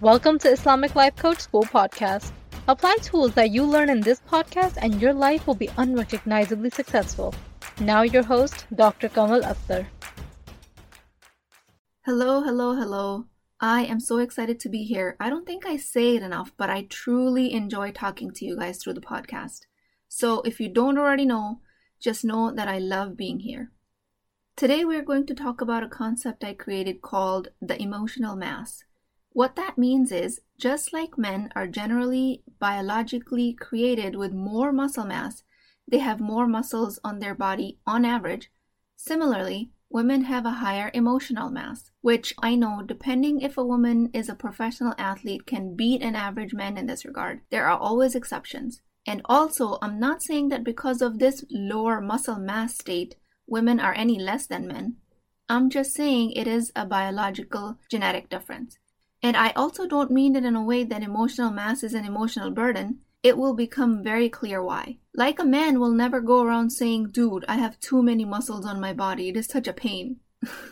Welcome to Islamic Life Coach School podcast. Apply tools that you learn in this podcast and your life will be unrecognizably successful. Now, your host, Dr. Kamal Akhtar. Hello, hello, hello. I am so excited to be here. I don't think I say it enough, but I truly enjoy talking to you guys through the podcast. So if you don't already know, just know that I love being here. Today we're going to talk about a concept I created called the emotional mass. What that means is, just like men are generally biologically created with more muscle mass, they have more muscles on their body on average. Similarly, women have a higher emotional mass, which I know, depending if a woman is a professional athlete, can beat an average man in this regard. There are always exceptions. And also, I'm not saying that because of this lower muscle mass state, women are any less than men. I'm just saying it is a biological genetic difference. And I also don't mean it in a way that emotional mass is an emotional burden. It will become very clear why. Like a man will never go around saying, dude, I have too many muscles on my body. It is such a pain.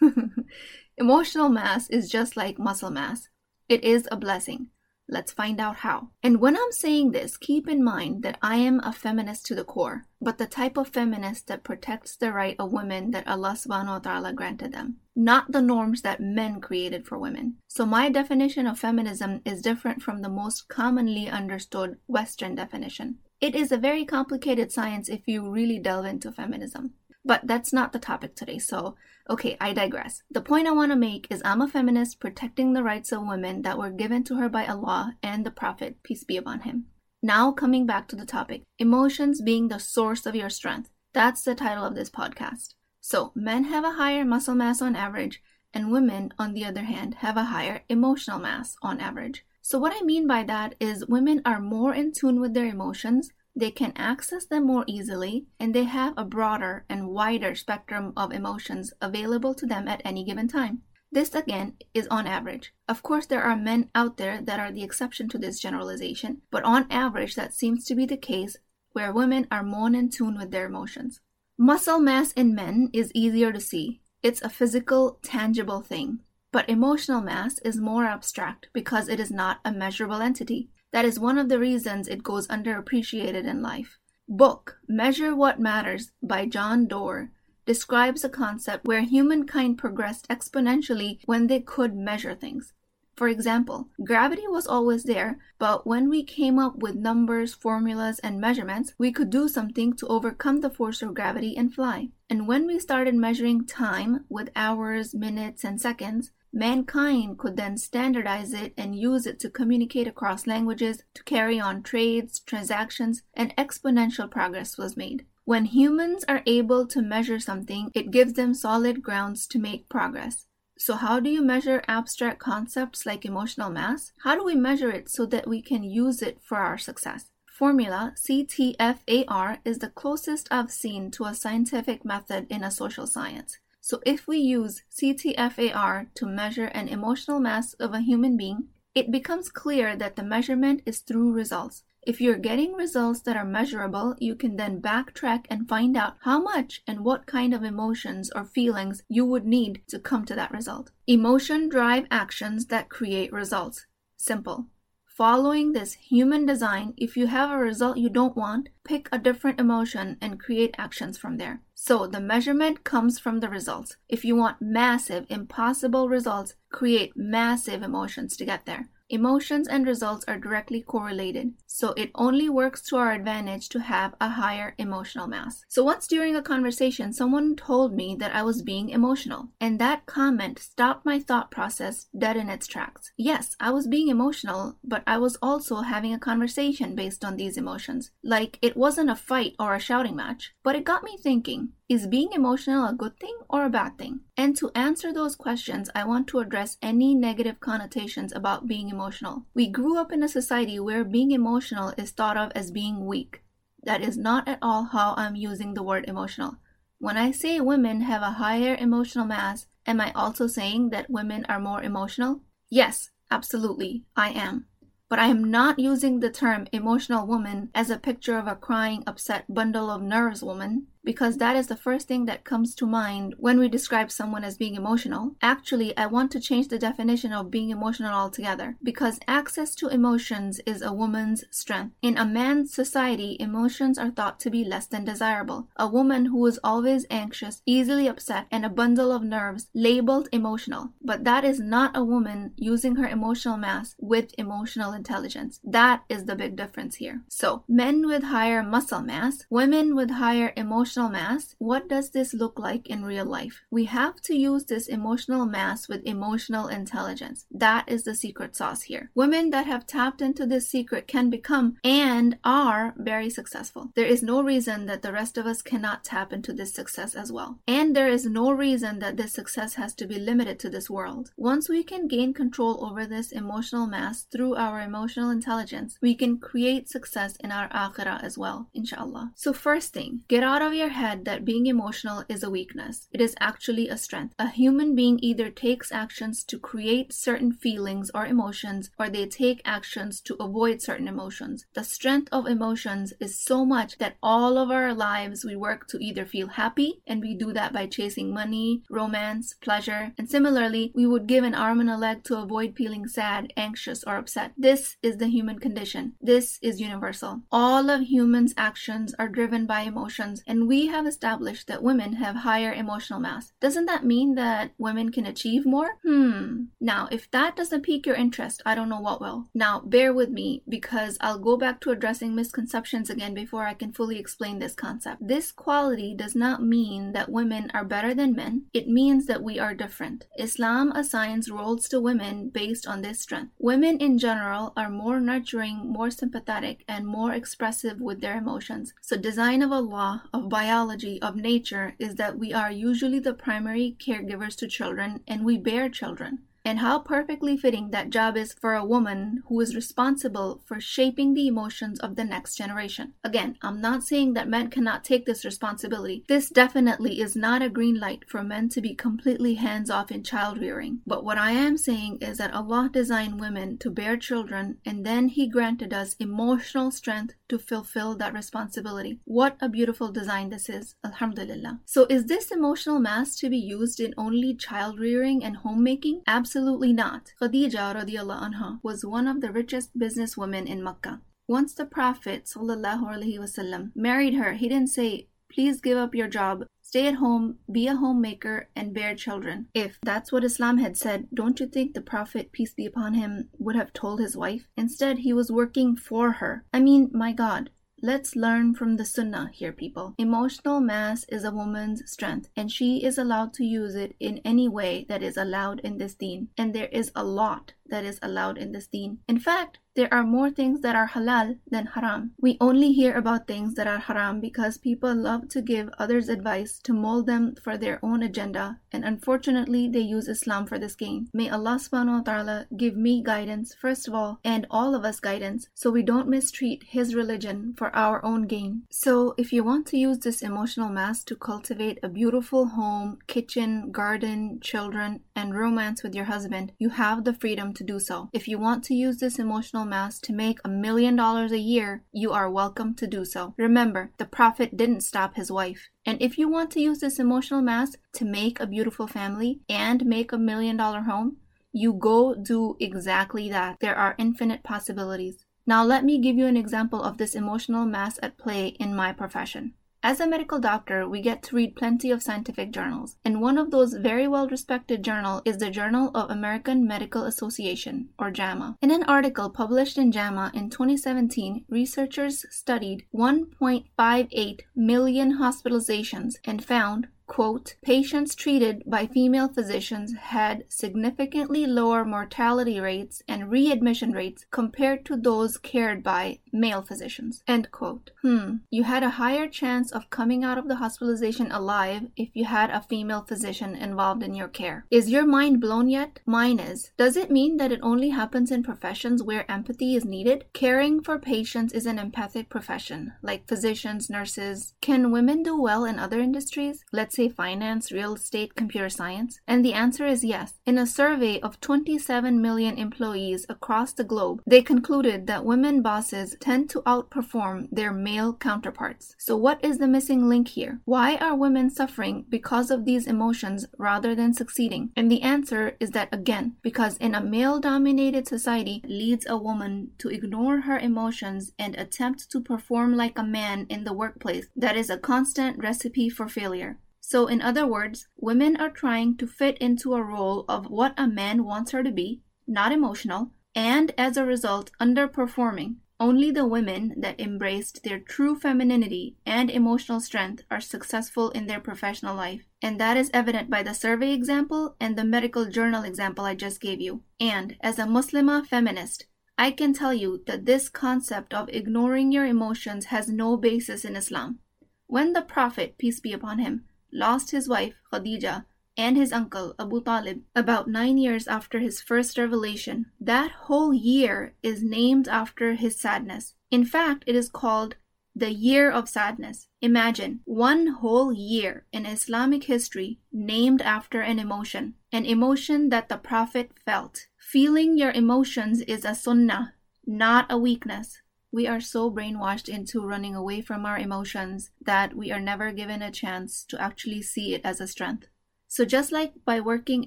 Emotional mass is just like muscle mass. It is a blessing. Let's find out how. And when I'm saying this, keep in mind that I am a feminist to the core, but the type of feminist that protects the right of women that Allah subhanahu wa ta'ala granted them, not the norms that men created for women. So my definition of feminism is different from the most commonly understood Western definition. It is a very complicated science if you really delve into feminism. But that's not the topic today, so okay, I digress. The point I want to make is I'm a feminist protecting the rights of women that were given to her by Allah and the Prophet, peace be upon him. Now, coming back to the topic emotions being the source of your strength. That's the title of this podcast. So, men have a higher muscle mass on average, and women, on the other hand, have a higher emotional mass on average. So, what I mean by that is women are more in tune with their emotions, they can access them more easily, and they have a broader and wider spectrum of emotions available to them at any given time. This again is on average. Of course, there are men out there that are the exception to this generalization, but on average, that seems to be the case where women are more in tune with their emotions. Muscle mass in men is easier to see. It's a physical, tangible thing. But emotional mass is more abstract because it is not a measurable entity. That is one of the reasons it goes underappreciated in life. Book Measure What Matters by John Doerr describes a concept where humankind progressed exponentially when they could measure things. For example, gravity was always there, but when we came up with numbers, formulas, and measurements, we could do something to overcome the force of gravity and fly. And when we started measuring time with hours, minutes, and seconds, Mankind could then standardize it and use it to communicate across languages, to carry on trades, transactions, and exponential progress was made. When humans are able to measure something, it gives them solid grounds to make progress. So, how do you measure abstract concepts like emotional mass? How do we measure it so that we can use it for our success? Formula CTFAR is the closest I've seen to a scientific method in a social science. So if we use CTFAR to measure an emotional mass of a human being, it becomes clear that the measurement is through results. If you're getting results that are measurable, you can then backtrack and find out how much and what kind of emotions or feelings you would need to come to that result. Emotion drive actions that create results. Simple. Following this human design, if you have a result you don't want, pick a different emotion and create actions from there. So the measurement comes from the results. If you want massive, impossible results, create massive emotions to get there. Emotions and results are directly correlated, so it only works to our advantage to have a higher emotional mass. So, once during a conversation, someone told me that I was being emotional, and that comment stopped my thought process dead in its tracks. Yes, I was being emotional, but I was also having a conversation based on these emotions. Like, it wasn't a fight or a shouting match, but it got me thinking is being emotional a good thing or a bad thing? And to answer those questions, I want to address any negative connotations about being emotional. We grew up in a society where being emotional is thought of as being weak. That is not at all how I'm using the word emotional. When I say women have a higher emotional mass, am I also saying that women are more emotional? Yes, absolutely, I am. But I am not using the term emotional woman as a picture of a crying, upset bundle of nerves woman because that is the first thing that comes to mind when we describe someone as being emotional. Actually, I want to change the definition of being emotional altogether because access to emotions is a woman's strength. In a man's society, emotions are thought to be less than desirable. A woman who is always anxious, easily upset, and a bundle of nerves labeled emotional. But that is not a woman using her emotional mass with emotional intelligence. That is the big difference here. So, men with higher muscle mass, women with higher emotional mass, what does this look like in real life? We have to use this emotional mass with emotional intelligence. That is the secret sauce here. Women that have tapped into this secret can become and are very successful. There is no reason that the rest of us cannot tap into this success as well. And there is no reason that this success has to be limited to this world. Once we can gain control over this emotional mass through our emotional intelligence, we can create success in our akhirah as well, inshallah. So, first thing, get out of your head that being emotional is a weakness. It is actually a strength. A human being either takes actions to create certain feelings or emotions, or they take actions to avoid certain emotions. The strength of emotions is so much that all of our lives we work to either feel happy, and we do that by chasing money, romance, pleasure, and similarly, we would give an arm and a leg to avoid feeling sad, anxious, or upset. This is the human condition. This is universal. All of humans' actions are driven by emotions, and we have established that women have higher emotional mass. Doesn't that mean that women can achieve more? Hmm. Now, if that doesn't pique your interest, I don't know what will. Now, bear with me because I'll go back to addressing misconceptions again before I can fully explain this concept. This quality does not mean that women are better than men, it means that we are different. Islam assigns roles to women based on this strength. Women in general are more nurturing, more sympathetic, and more expressive with their emotions. So, design of Allah, of biology, of nature is that we are usually the primary caregivers to children and we bear children and how perfectly fitting that job is for a woman who is responsible for shaping the emotions of the next generation. Again, I'm not saying that men cannot take this responsibility. This definitely is not a green light for men to be completely hands off in child rearing. But what I am saying is that Allah designed women to bear children and then He granted us emotional strength to fulfill that responsibility. What a beautiful design this is. Alhamdulillah. So, is this emotional mass to be used in only child rearing and homemaking? Absolutely Absolutely not. Khadija anha was one of the richest businesswomen in Makkah. Once the Prophet wasallam married her, he didn't say, Please give up your job, stay at home, be a homemaker, and bear children. If that's what Islam had said, don't you think the Prophet, peace be upon him, would have told his wife? Instead, he was working for her. I mean, my God, Let's learn from the Sunnah here, people. Emotional mass is a woman's strength, and she is allowed to use it in any way that is allowed in this deen. And there is a lot that is allowed in this deen. In fact, there are more things that are halal than haram. We only hear about things that are haram because people love to give others advice to mold them for their own agenda, and unfortunately, they use Islam for this gain. May Allah subhanahu wa ta'ala give me guidance, first of all, and all of us guidance, so we don't mistreat His religion for our own gain. So, if you want to use this emotional mass to cultivate a beautiful home, kitchen, garden, children, and romance with your husband, you have the freedom to do so. If you want to use this emotional mass to make a million dollars a year, you are welcome to do so. Remember, the Prophet didn't stop his wife. And if you want to use this emotional mass to make a beautiful family and make a million dollar home, you go do exactly that. There are infinite possibilities. Now, let me give you an example of this emotional mass at play in my profession. As a medical doctor, we get to read plenty of scientific journals, and one of those very well respected journal is the Journal of American Medical Association, or JAMA. In an article published in JAMA in 2017, researchers studied 1.58 million hospitalizations and found quote, patients treated by female physicians had significantly lower mortality rates and readmission rates compared to those cared by male physicians, end quote. Hmm, you had a higher chance of coming out of the hospitalization alive if you had a female physician involved in your care. Is your mind blown yet? Mine is. Does it mean that it only happens in professions where empathy is needed? Caring for patients is an empathic profession, like physicians, nurses. Can women do well in other industries? Let's say finance, real estate, computer science? And the answer is yes. In a survey of 27 million employees across the globe, they concluded that women bosses tend to outperform their male counterparts. So, what is the missing link here? Why are women suffering because of these emotions rather than succeeding? And the answer is that again, because in a male dominated society leads a woman to ignore her emotions and attempt to perform like a man in the workplace, that is a constant recipe for failure. So, in other words, women are trying to fit into a role of what a man wants her to be, not emotional, and as a result, underperforming. Only the women that embraced their true femininity and emotional strength are successful in their professional life. And that is evident by the survey example and the medical journal example I just gave you. And as a Muslima feminist, I can tell you that this concept of ignoring your emotions has no basis in Islam. When the Prophet, peace be upon him, lost his wife Khadija and his uncle Abu Talib about nine years after his first revelation. That whole year is named after his sadness. In fact, it is called the year of sadness. Imagine one whole year in Islamic history named after an emotion, an emotion that the Prophet felt. Feeling your emotions is a sunnah, not a weakness. We are so brainwashed into running away from our emotions that we are never given a chance to actually see it as a strength. So, just like by working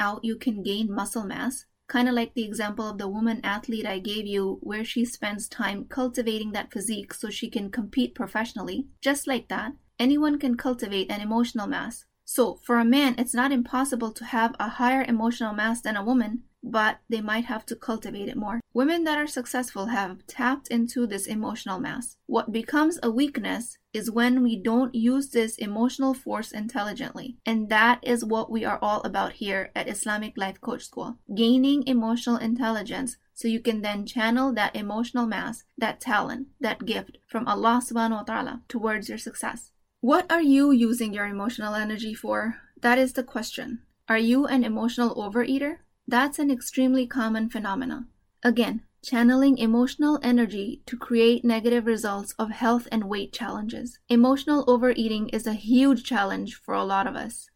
out, you can gain muscle mass, kind of like the example of the woman athlete I gave you, where she spends time cultivating that physique so she can compete professionally, just like that, anyone can cultivate an emotional mass. So, for a man, it's not impossible to have a higher emotional mass than a woman, but they might have to cultivate it more. Women that are successful have tapped into this emotional mass. What becomes a weakness is when we don't use this emotional force intelligently. And that is what we are all about here at Islamic Life Coach School gaining emotional intelligence so you can then channel that emotional mass, that talent, that gift from Allah subhanahu wa ta'ala towards your success. What are you using your emotional energy for? That is the question. Are you an emotional overeater? That's an extremely common phenomenon. Again, channeling emotional energy to create negative results of health and weight challenges. Emotional overeating is a huge challenge for a lot of us.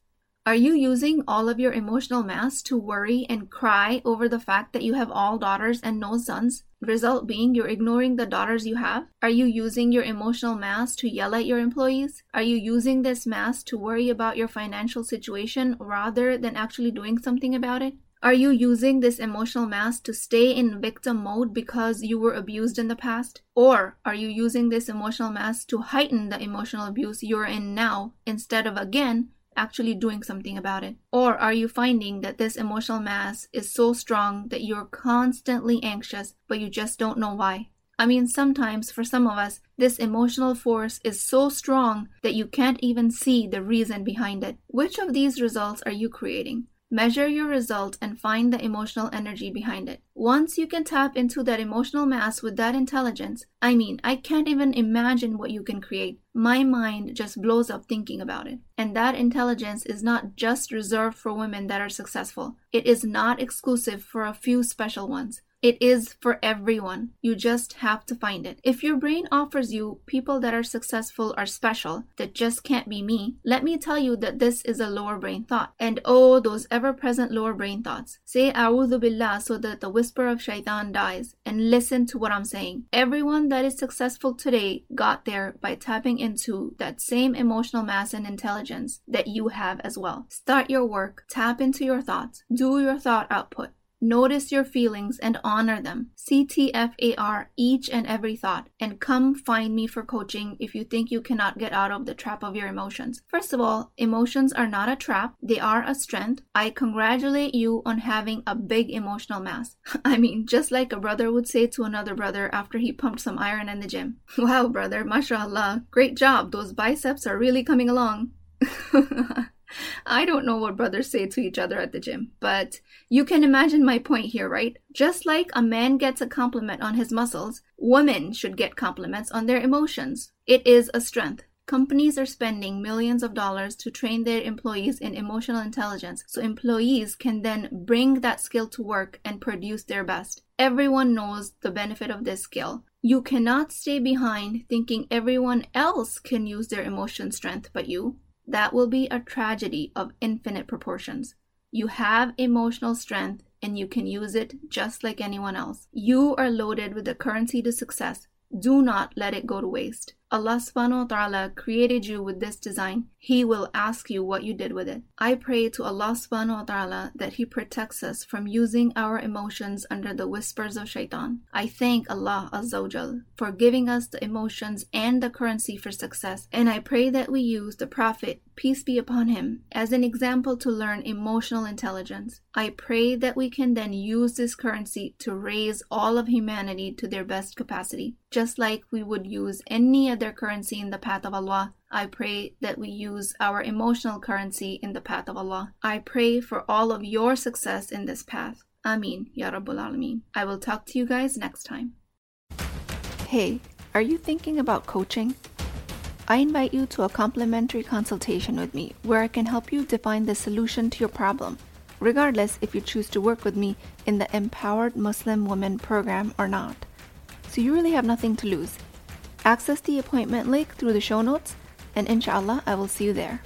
Are you using all of your emotional mass to worry and cry over the fact that you have all daughters and no sons? Result being you're ignoring the daughters you have? Are you using your emotional mass to yell at your employees? Are you using this mass to worry about your financial situation rather than actually doing something about it? Are you using this emotional mass to stay in victim mode because you were abused in the past? Or are you using this emotional mass to heighten the emotional abuse you're in now instead of again actually doing something about it? Or are you finding that this emotional mass is so strong that you're constantly anxious but you just don't know why? I mean, sometimes for some of us, this emotional force is so strong that you can't even see the reason behind it. Which of these results are you creating? Measure your result and find the emotional energy behind it. Once you can tap into that emotional mass with that intelligence, I mean, I can't even imagine what you can create. My mind just blows up thinking about it. And that intelligence is not just reserved for women that are successful, it is not exclusive for a few special ones. It is for everyone. You just have to find it. If your brain offers you people that are successful are special, that just can't be me, let me tell you that this is a lower brain thought. And oh, those ever present lower brain thoughts. Say A'udhu Billah so that the whisper of shaitan dies and listen to what I'm saying. Everyone that is successful today got there by tapping into that same emotional mass and intelligence that you have as well. Start your work, tap into your thoughts, do your thought output. Notice your feelings and honor them. CTFAR each and every thought. And come find me for coaching if you think you cannot get out of the trap of your emotions. First of all, emotions are not a trap, they are a strength. I congratulate you on having a big emotional mass. I mean, just like a brother would say to another brother after he pumped some iron in the gym. Wow, brother, mashallah, great job. Those biceps are really coming along. I don't know what brothers say to each other at the gym, but you can imagine my point here, right? Just like a man gets a compliment on his muscles, women should get compliments on their emotions. It is a strength. Companies are spending millions of dollars to train their employees in emotional intelligence so employees can then bring that skill to work and produce their best. Everyone knows the benefit of this skill. You cannot stay behind thinking everyone else can use their emotion strength but you. That will be a tragedy of infinite proportions. You have emotional strength and you can use it just like anyone else. You are loaded with the currency to success. Do not let it go to waste. Allah subhanahu wa ta'ala created you with this design. He will ask you what you did with it. I pray to Allah subhanahu wa ta'ala that He protects us from using our emotions under the whispers of shaitan. I thank Allah Azza for giving us the emotions and the currency for success. And I pray that we use the Prophet, peace be upon him, as an example to learn emotional intelligence. I pray that we can then use this currency to raise all of humanity to their best capacity, just like we would use any other their currency in the path of Allah. I pray that we use our emotional currency in the path of Allah. I pray for all of your success in this path. Amin, Ya Rabbul Alameen. I will talk to you guys next time. Hey, are you thinking about coaching? I invite you to a complimentary consultation with me where I can help you define the solution to your problem, regardless if you choose to work with me in the Empowered Muslim Women program or not. So you really have nothing to lose Access the appointment link through the show notes, and inshallah, I will see you there.